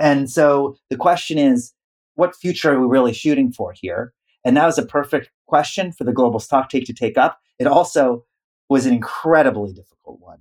And so the question is, what future are we really shooting for here? And that was a perfect question for the global stock take to take up. It also was an incredibly difficult one.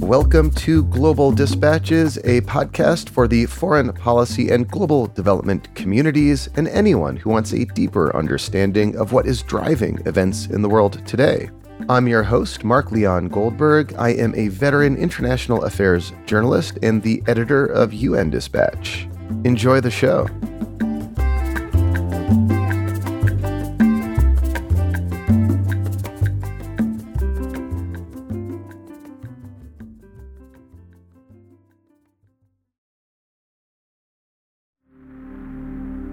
Welcome to Global Dispatches, a podcast for the foreign policy and global development communities and anyone who wants a deeper understanding of what is driving events in the world today. I'm your host, Mark Leon Goldberg. I am a veteran international affairs journalist and the editor of UN Dispatch. Enjoy the show.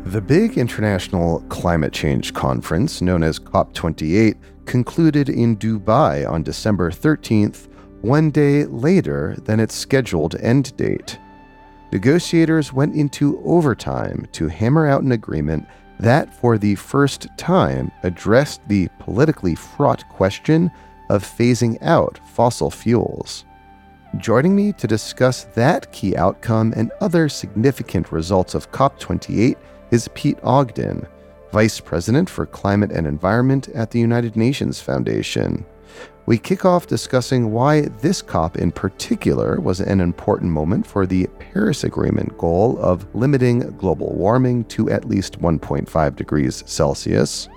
The big international climate change conference, known as COP28, concluded in Dubai on December 13th, one day later than its scheduled end date. Negotiators went into overtime to hammer out an agreement that, for the first time, addressed the politically fraught question of phasing out fossil fuels. Joining me to discuss that key outcome and other significant results of COP28 is Pete Ogden, Vice President for Climate and Environment at the United Nations Foundation. We kick off discussing why this COP in particular was an important moment for the Paris Agreement goal of limiting global warming to at least 1.5 degrees Celsius.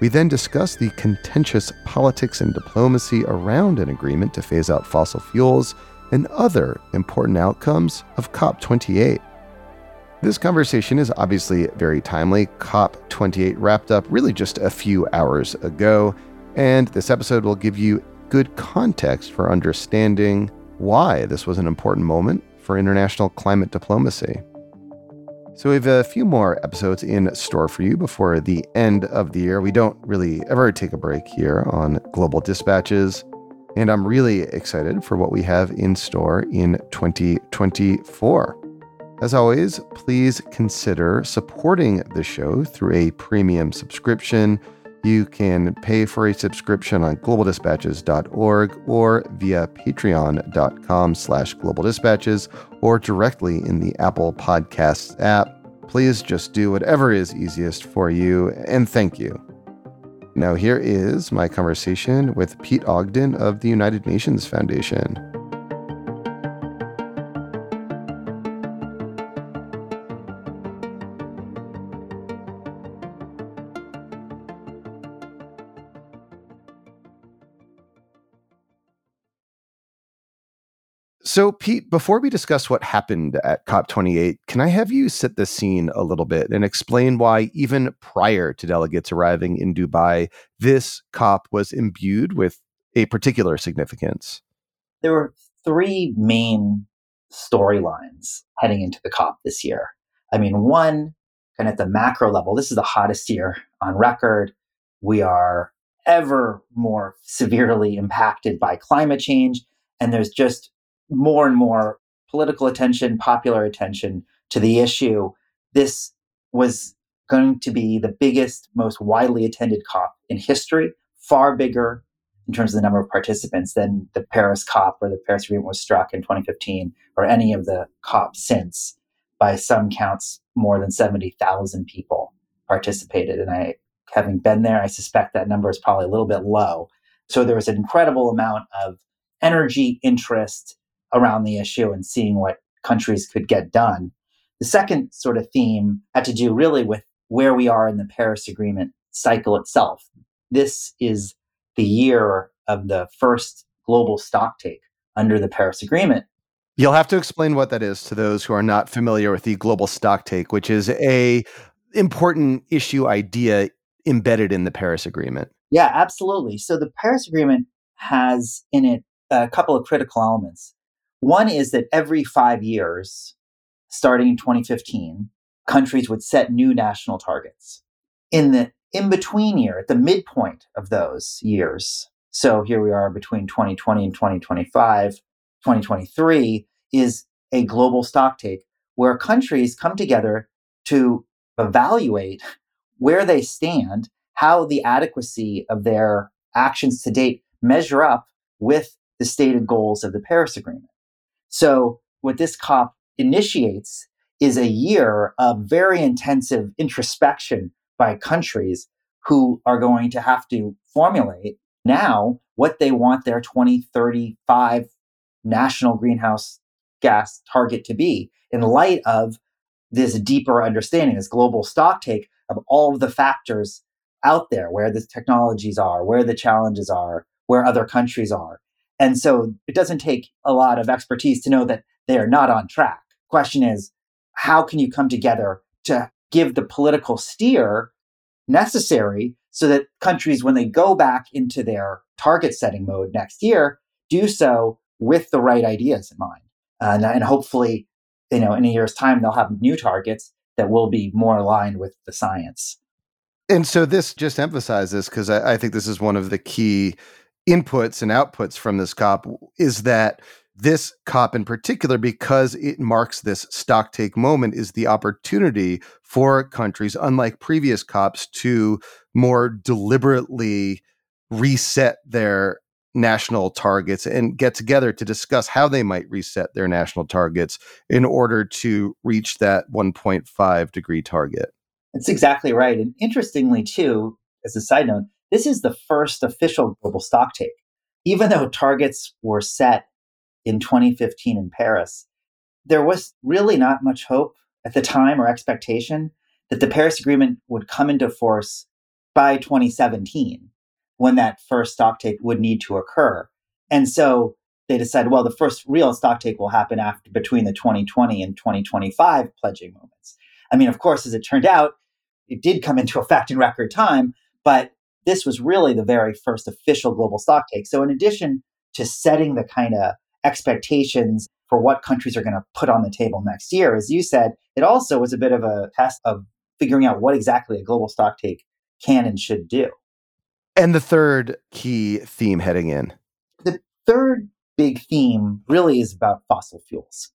We then discuss the contentious politics and diplomacy around an agreement to phase out fossil fuels and other important outcomes of COP28. This conversation is obviously very timely. COP28 wrapped up really just a few hours ago, and this episode will give you good context for understanding why this was an important moment for international climate diplomacy. So, we have a few more episodes in store for you before the end of the year. We don't really ever take a break here on Global Dispatches, and I'm really excited for what we have in store in 2024. As always, please consider supporting the show through a premium subscription. You can pay for a subscription on globaldispatches.org or via patreon.com slash globaldispatches or directly in the Apple Podcasts app. Please just do whatever is easiest for you, and thank you. Now, here is my conversation with Pete Ogden of the United Nations Foundation. So, Pete, before we discuss what happened at COP28, can I have you set the scene a little bit and explain why, even prior to delegates arriving in Dubai, this COP was imbued with a particular significance? There were three main storylines heading into the COP this year. I mean, one, kind of at the macro level, this is the hottest year on record. We are ever more severely impacted by climate change. And there's just more and more political attention, popular attention to the issue. This was going to be the biggest, most widely attended COP in history, far bigger in terms of the number of participants than the Paris COP where the Paris Agreement was struck in 2015 or any of the COPs since. By some counts, more than 70,000 people participated. And I, having been there, I suspect that number is probably a little bit low. So there was an incredible amount of energy, interest, around the issue and seeing what countries could get done. The second sort of theme had to do really with where we are in the Paris Agreement cycle itself. This is the year of the first global stocktake under the Paris Agreement. You'll have to explain what that is to those who are not familiar with the global stocktake, which is a important issue idea embedded in the Paris Agreement. Yeah, absolutely. So the Paris Agreement has in it a couple of critical elements. One is that every five years, starting in 2015, countries would set new national targets. In the in between year, at the midpoint of those years, so here we are between 2020 and 2025, 2023 is a global stocktake where countries come together to evaluate where they stand, how the adequacy of their actions to date measure up with the stated goals of the Paris Agreement. So, what this COP initiates is a year of very intensive introspection by countries who are going to have to formulate now what they want their 2035 national greenhouse gas target to be in light of this deeper understanding, this global stock take of all of the factors out there, where the technologies are, where the challenges are, where other countries are. And so it doesn't take a lot of expertise to know that they are not on track. Question is, how can you come together to give the political steer necessary so that countries, when they go back into their target setting mode next year, do so with the right ideas in mind. Uh, and hopefully, you know, in a year's time, they'll have new targets that will be more aligned with the science. And so this just emphasizes because I, I, think this is one of the key inputs and outputs from this COP is that this COP in particular, because it marks this stock take moment, is the opportunity for countries, unlike previous COPs, to more deliberately reset their national targets and get together to discuss how they might reset their national targets in order to reach that 1.5 degree target. That's exactly right. And interestingly, too, as a side note, this is the first official global stock take. Even though targets were set in 2015 in Paris, there was really not much hope at the time or expectation that the Paris Agreement would come into force by 2017 when that first stock take would need to occur. And so they decided, well, the first real stock take will happen after between the 2020 and 2025 pledging moments. I mean, of course, as it turned out, it did come into effect in record time, but this was really the very first official global stock take. So, in addition to setting the kind of expectations for what countries are going to put on the table next year, as you said, it also was a bit of a test of figuring out what exactly a global stock take can and should do. And the third key theme heading in? The third big theme really is about fossil fuels.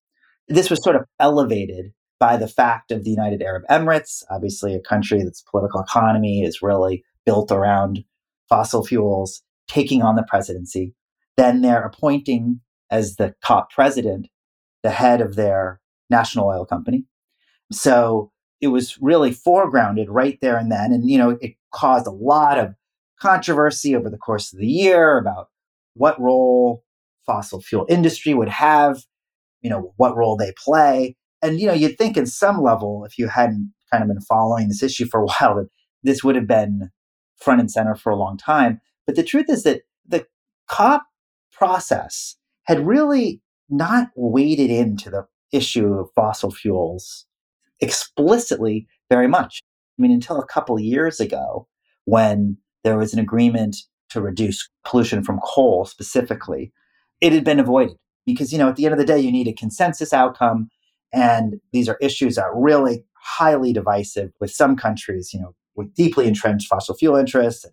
This was sort of elevated by the fact of the United Arab Emirates, obviously a country that's political economy is really built around fossil fuels, taking on the presidency. Then they're appointing as the COP president the head of their national oil company. So it was really foregrounded right there and then. And, you know, it caused a lot of controversy over the course of the year about what role fossil fuel industry would have, you know, what role they play. And, you know, you'd think in some level, if you hadn't kind of been following this issue for a while, that this would have been front and center for a long time. But the truth is that the COP process had really not waded into the issue of fossil fuels explicitly very much. I mean, until a couple years ago, when there was an agreement to reduce pollution from coal specifically, it had been avoided because, you know, at the end of the day, you need a consensus outcome. And these are issues that are really highly divisive with some countries, you know, with deeply entrenched fossil fuel interests.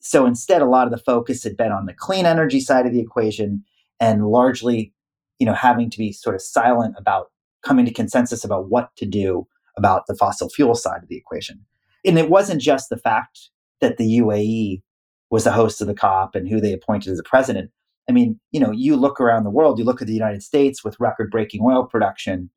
So instead, a lot of the focus had been on the clean energy side of the equation and largely, you know, having to be sort of silent about coming to consensus about what to do about the fossil fuel side of the equation. And it wasn't just the fact that the UAE was the host of the COP and who they appointed as the president. I mean, you know, you look around the world, you look at the United States with record breaking oil production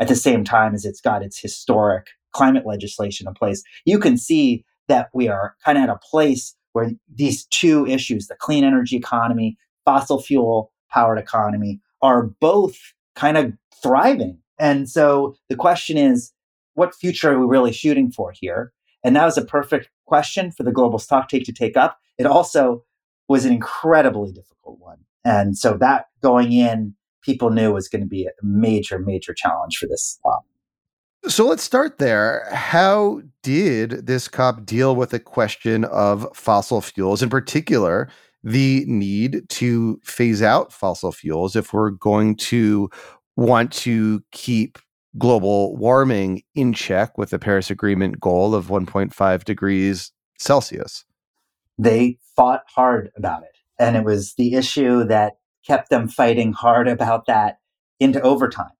at the same time as it's got its historic climate legislation in place. You can see that we are kind of at a place where these two issues, the clean energy economy, fossil fuel powered economy, are both kind of thriving. And so the question is, what future are we really shooting for here? And that was a perfect question for the global stock take to take up. It also was an incredibly difficult one. And so that going in, people knew was going to be a major, major challenge for this. So let's start there. How did this COP deal with the question of fossil fuels, in particular, the need to phase out fossil fuels if we're going to want to keep global warming in check with the Paris Agreement goal of 1.5 degrees Celsius. They fought hard about it. And it was the issue that kept them fighting hard about that into overtime.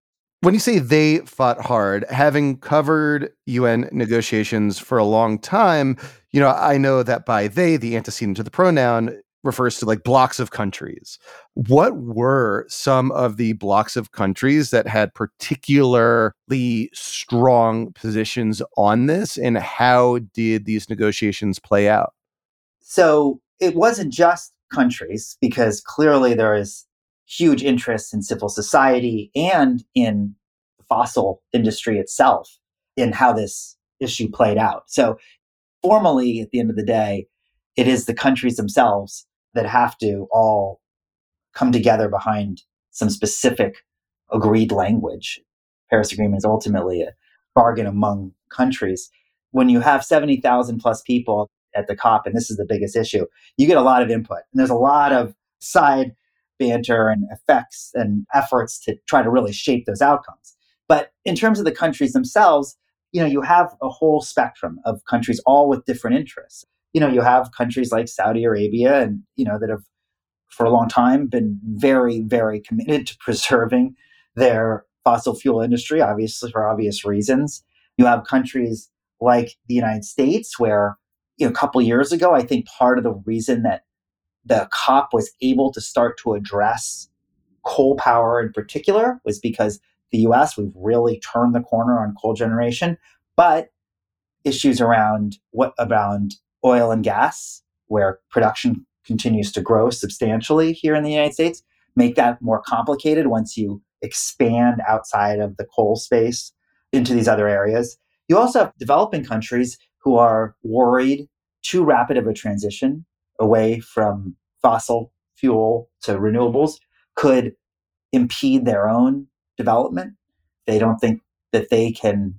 When you say they fought hard, having covered UN negotiations for a long time, you know, I know that by they, the antecedent to the pronoun refers to like blocks of countries. What were some of the blocks of countries that had particularly strong positions on this, and how did these negotiations play out? So it wasn't just countries, because clearly there is huge interests in civil society and in the fossil industry itself in how this issue played out. So formally, at the end of the day, it is the countries themselves that have to all come together behind some specific agreed language. Paris Agreement is ultimately a bargain among countries. When you have 70,000 plus people at the COP, and this is the biggest issue, you get a lot of input. And there's a lot of side banter and effects and efforts to try to really shape those outcomes. But in terms of the countries themselves, you know, you have a whole spectrum of countries all with different interests. You know, you have countries like Saudi Arabia and, you know, that have for a long time been very, very committed to preserving their fossil fuel industry, obviously for obvious reasons. You have countries like the United States where, you know, a couple years ago, I think part of the reason that the COP was able to start to address coal power in particular was because the US, we've really turned the corner on coal generation, but issues around what around oil and gas, where production continues to grow substantially here in the United States, make that more complicated once you expand outside of the coal space into these other areas. You also have developing countries who are worried too rapid of a transition away from fossil fuel to renewables could impede their own development. They don't think that they can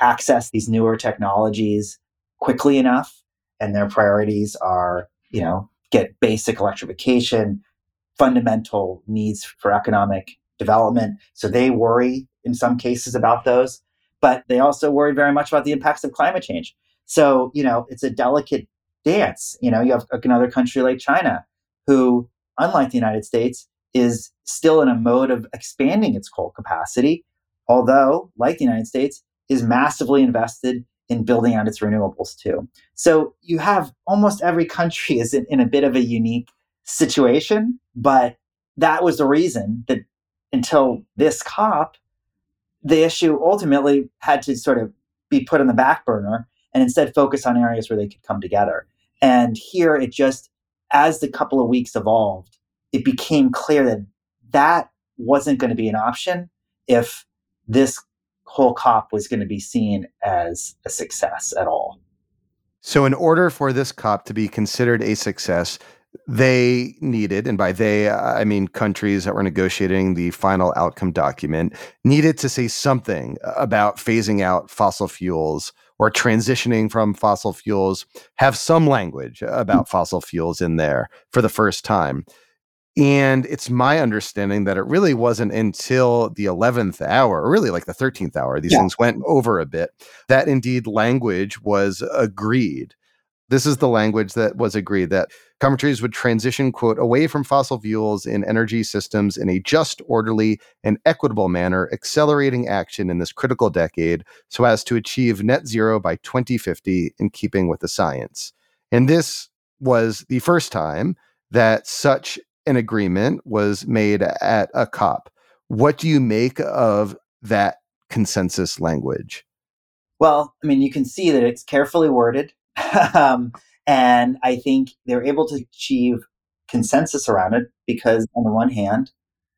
access these newer technologies quickly enough. And their priorities are, you know, get basic electrification, fundamental needs for economic development. So they worry in some cases about those, but they also worry very much about the impacts of climate change. So, you know, it's a delicate dance. You know, you have another country like China who, unlike the United States, is still in a mode of expanding its coal capacity, although, like the United States, is massively invested in building out its renewables too. So you have almost every country is in, in a bit of a unique situation, but that was the reason that until this COP, the issue ultimately had to sort of be put on the back burner and instead focus on areas where they could come together. And here it just, as the couple of weeks evolved, it became clear that that wasn't going to be an option if this whole COP was going to be seen as a success at all. So, in order for this COP to be considered a success, they needed, and by they, uh, I mean countries that were negotiating the final outcome document, needed to say something about phasing out fossil fuels or transitioning from fossil fuels, have some language about fossil fuels in there for the first time. And it's my understanding that it really wasn't until the 11th hour, or really like the 13th hour, these yeah. things went over a bit, that indeed language was agreed. This is the language that was agreed that countries would transition, quote, away from fossil fuels in energy systems in a just, orderly, and equitable manner, accelerating action in this critical decade so as to achieve net zero by 2050 in keeping with the science. And this was the first time that such an agreement was made at a COP. What do you make of that consensus language? Well, I mean, you can see that it's carefully worded. um, and I think they're able to achieve consensus around it because, on the one hand,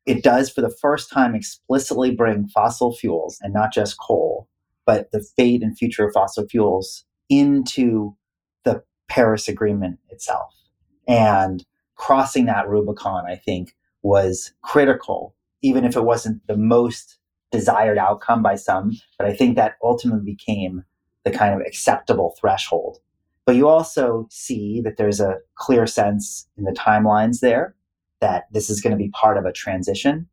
it does for the first time explicitly bring fossil fuels and not just coal, but the fate and future of fossil fuels into the Paris Agreement itself. And crossing that Rubicon, I think, was critical, even if it wasn't the most desired outcome by some. But I think that ultimately became the kind of acceptable threshold. But you also see that there's a clear sense in the timelines there that this is going to be part of a transition.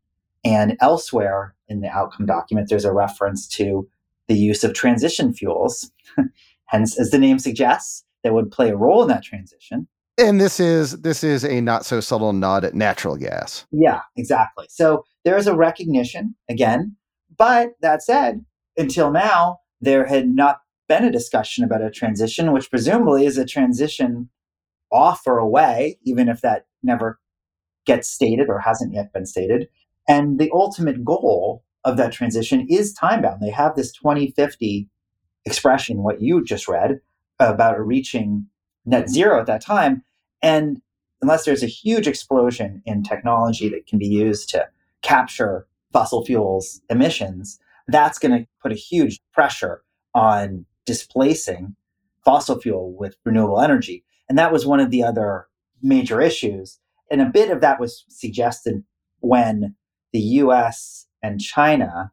And elsewhere in the outcome document, there's a reference to the use of transition fuels. Hence, as the name suggests, that would play a role in that transition. And this is this is a not so subtle nod at natural gas. Yeah, exactly. So there is a recognition again, but that said, until now there had not been a discussion about a transition, which presumably is a transition off or away, even if that never gets stated or hasn't yet been stated. And the ultimate goal of that transition is time bound. They have this 2050 expression, what you just read, about reaching net zero at that time. And unless there's a huge explosion in technology that can be used to capture fossil fuels emissions, that's going to put a huge pressure on displacing fossil fuel with renewable energy. And that was one of the other major issues. And a bit of that was suggested when the US and China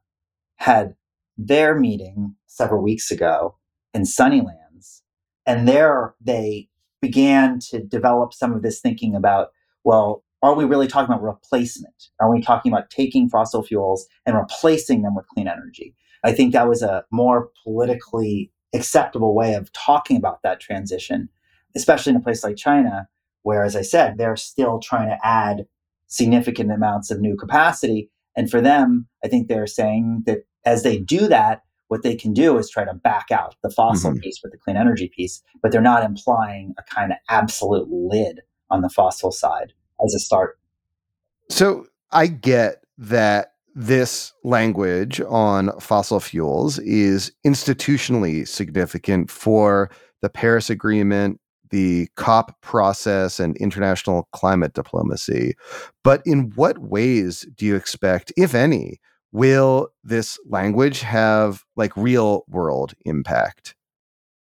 had their meeting several weeks ago in Sunnylands. And there they began to develop some of this thinking about, well, are we really talking about replacement? Are we talking about taking fossil fuels and replacing them with clean energy? I think that was a more politically acceptable way of talking about that transition, especially in a place like China, where, as I said, they're still trying to add significant amounts of new capacity. And for them, I think they're saying that as they do that, what they can do is try to back out the fossil mm-hmm. piece with the clean energy piece, but they're not implying a kind of absolute lid on the fossil side as a start. So I get that this language on fossil fuels is institutionally significant for the Paris Agreement, the COP process, and international climate diplomacy. But in what ways do you expect, if any, will this language have like real world impact?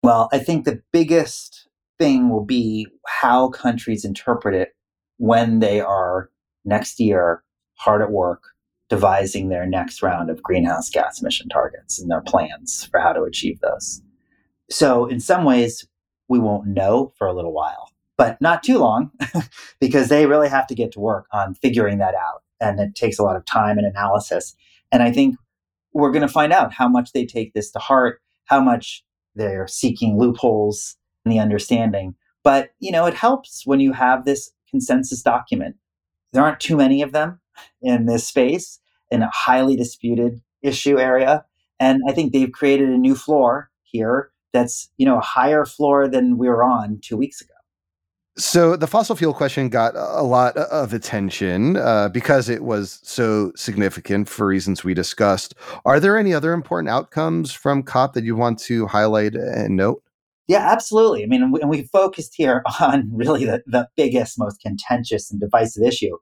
Well, I think the biggest thing will be how countries interpret it when they are next year hard at work devising their next round of greenhouse gas emission targets and their plans for how to achieve those. So, in some ways, we won't know for a little while, but not too long because they really have to get to work on figuring that out. And it takes a lot of time and analysis. And I think we're going to find out how much they take this to heart, how much they're seeking loopholes in the understanding. But, you know, it helps when you have this consensus document. There aren't too many of them in this space in a highly disputed issue area. And I think they've created a new floor here that's, you know, a higher floor than we were on two weeks ago. So the fossil fuel question got a lot of attention uh, because it was so significant for reasons we discussed. Are there any other important outcomes from COP that you want to highlight and note? Yeah, absolutely. I mean, and we, and we focused here on really the, the biggest, most contentious and divisive issue.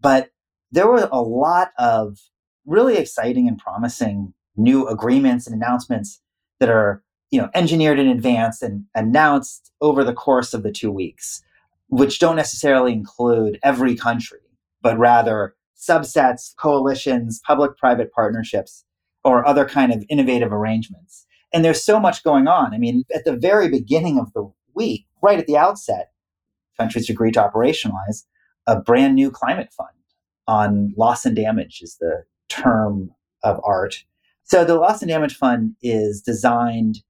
But there were a lot of really exciting and promising new agreements and announcements that are you know engineered in advance and announced over the course of the two weeks which don't necessarily include every country but rather subsets coalitions public private partnerships or other kind of innovative arrangements. And there's so much going on. I mean at the very beginning of the week right at the outset countries agreed to operationalize a brand new climate fund on loss and damage is the term of art. So the loss and damage fund is designed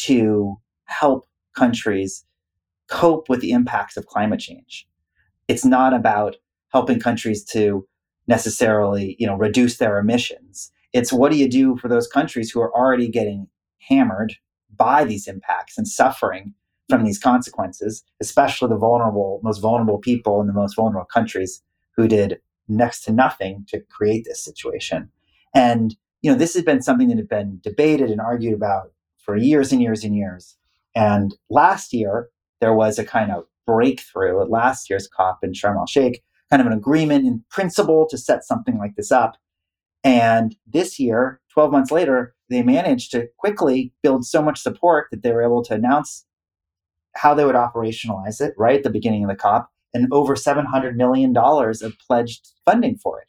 to help countries cope with the impacts of climate change. It's not about helping countries to necessarily, you know, reduce their emissions. It's what do you do for those countries who are already getting hammered by these impacts and suffering from these consequences, especially the vulnerable, most vulnerable people in the most vulnerable countries who did next to nothing to create this situation. And you know, this has been something that had been debated and argued about for years and years and years. And last year, there was a kind of breakthrough at last year's COP in Sharm el Sheikh, kind of an agreement in principle to set something like this up. And this year, 12 months later, they managed to quickly build so much support that they were able to announce how they would operationalize it right at the beginning of the COP and over $700 million of pledged funding for it.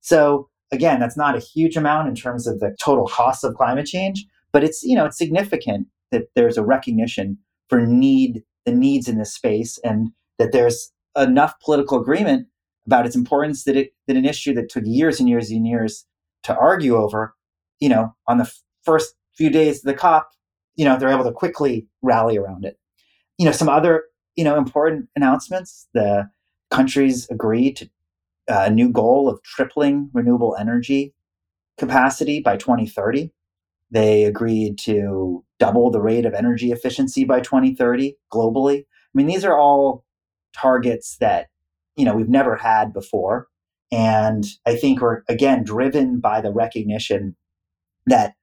So again, that's not a huge amount in terms of the total cost of climate change, but it's, you know, it's significant that there's a recognition for need, the needs in this space and that there's enough political agreement about its importance that it that an issue that took years and years and years to argue over, you know, on the f- first few days of the COP, you know, they're able to quickly rally around it. You know, some other you know, important announcements. The countries agreed to uh, a new goal of tripling renewable energy capacity by 2030. They agreed to double the rate of energy efficiency by 2030 globally. I mean, these are all targets that, you know, we've never had before. And I think we're, again, driven by the recognition that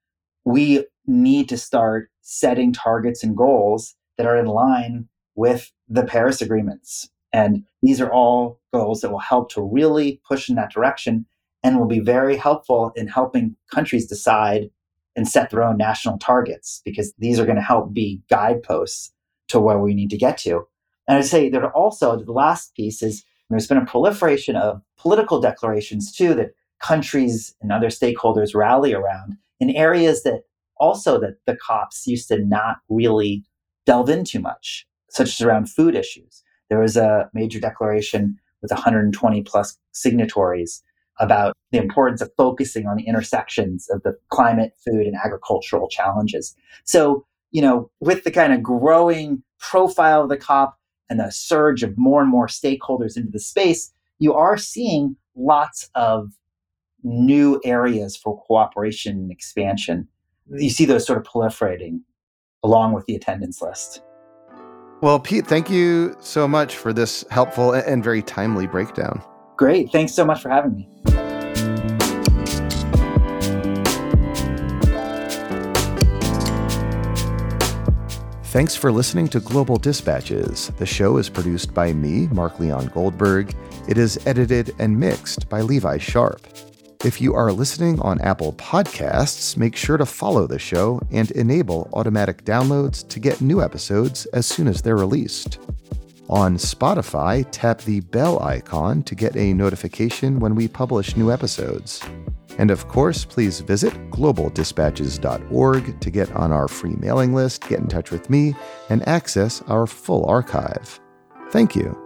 we need to start setting targets and goals that are in line with the Paris agreements. And these are all goals that will help to really push in that direction and will be very helpful in helping countries decide and set their own national targets because these are going to help be guideposts to where we need to get to. And I'd say that also the last piece is there's been a proliferation of political declarations too that countries and other stakeholders rally around in areas that also that the COPs used to not really delve into much, such as around food issues. There was a major declaration with 120 plus signatories about the importance of focusing on the intersections of the climate, food, and agricultural challenges. So, you know, with the kind of growing profile of the COP and the surge of more and more stakeholders into the space, you are seeing lots of new areas for cooperation and expansion. You see those sort of proliferating along with the attendance list. Well, Pete, thank you so much for this helpful and very timely breakdown. Great. Thanks so much for having me. Thanks for listening to Global Dispatches. The show is produced by me, Mark Leon Goldberg. It is edited and mixed by Levi Sharp. If you are listening on Apple Podcasts, make sure to follow the show and enable automatic downloads to get new episodes as soon as they're released. On Spotify, tap the bell icon to get a notification when we publish new episodes. And of course, please visit globaldispatches.org to get on our free mailing list, get in touch with me, and access our full archive. Thank you.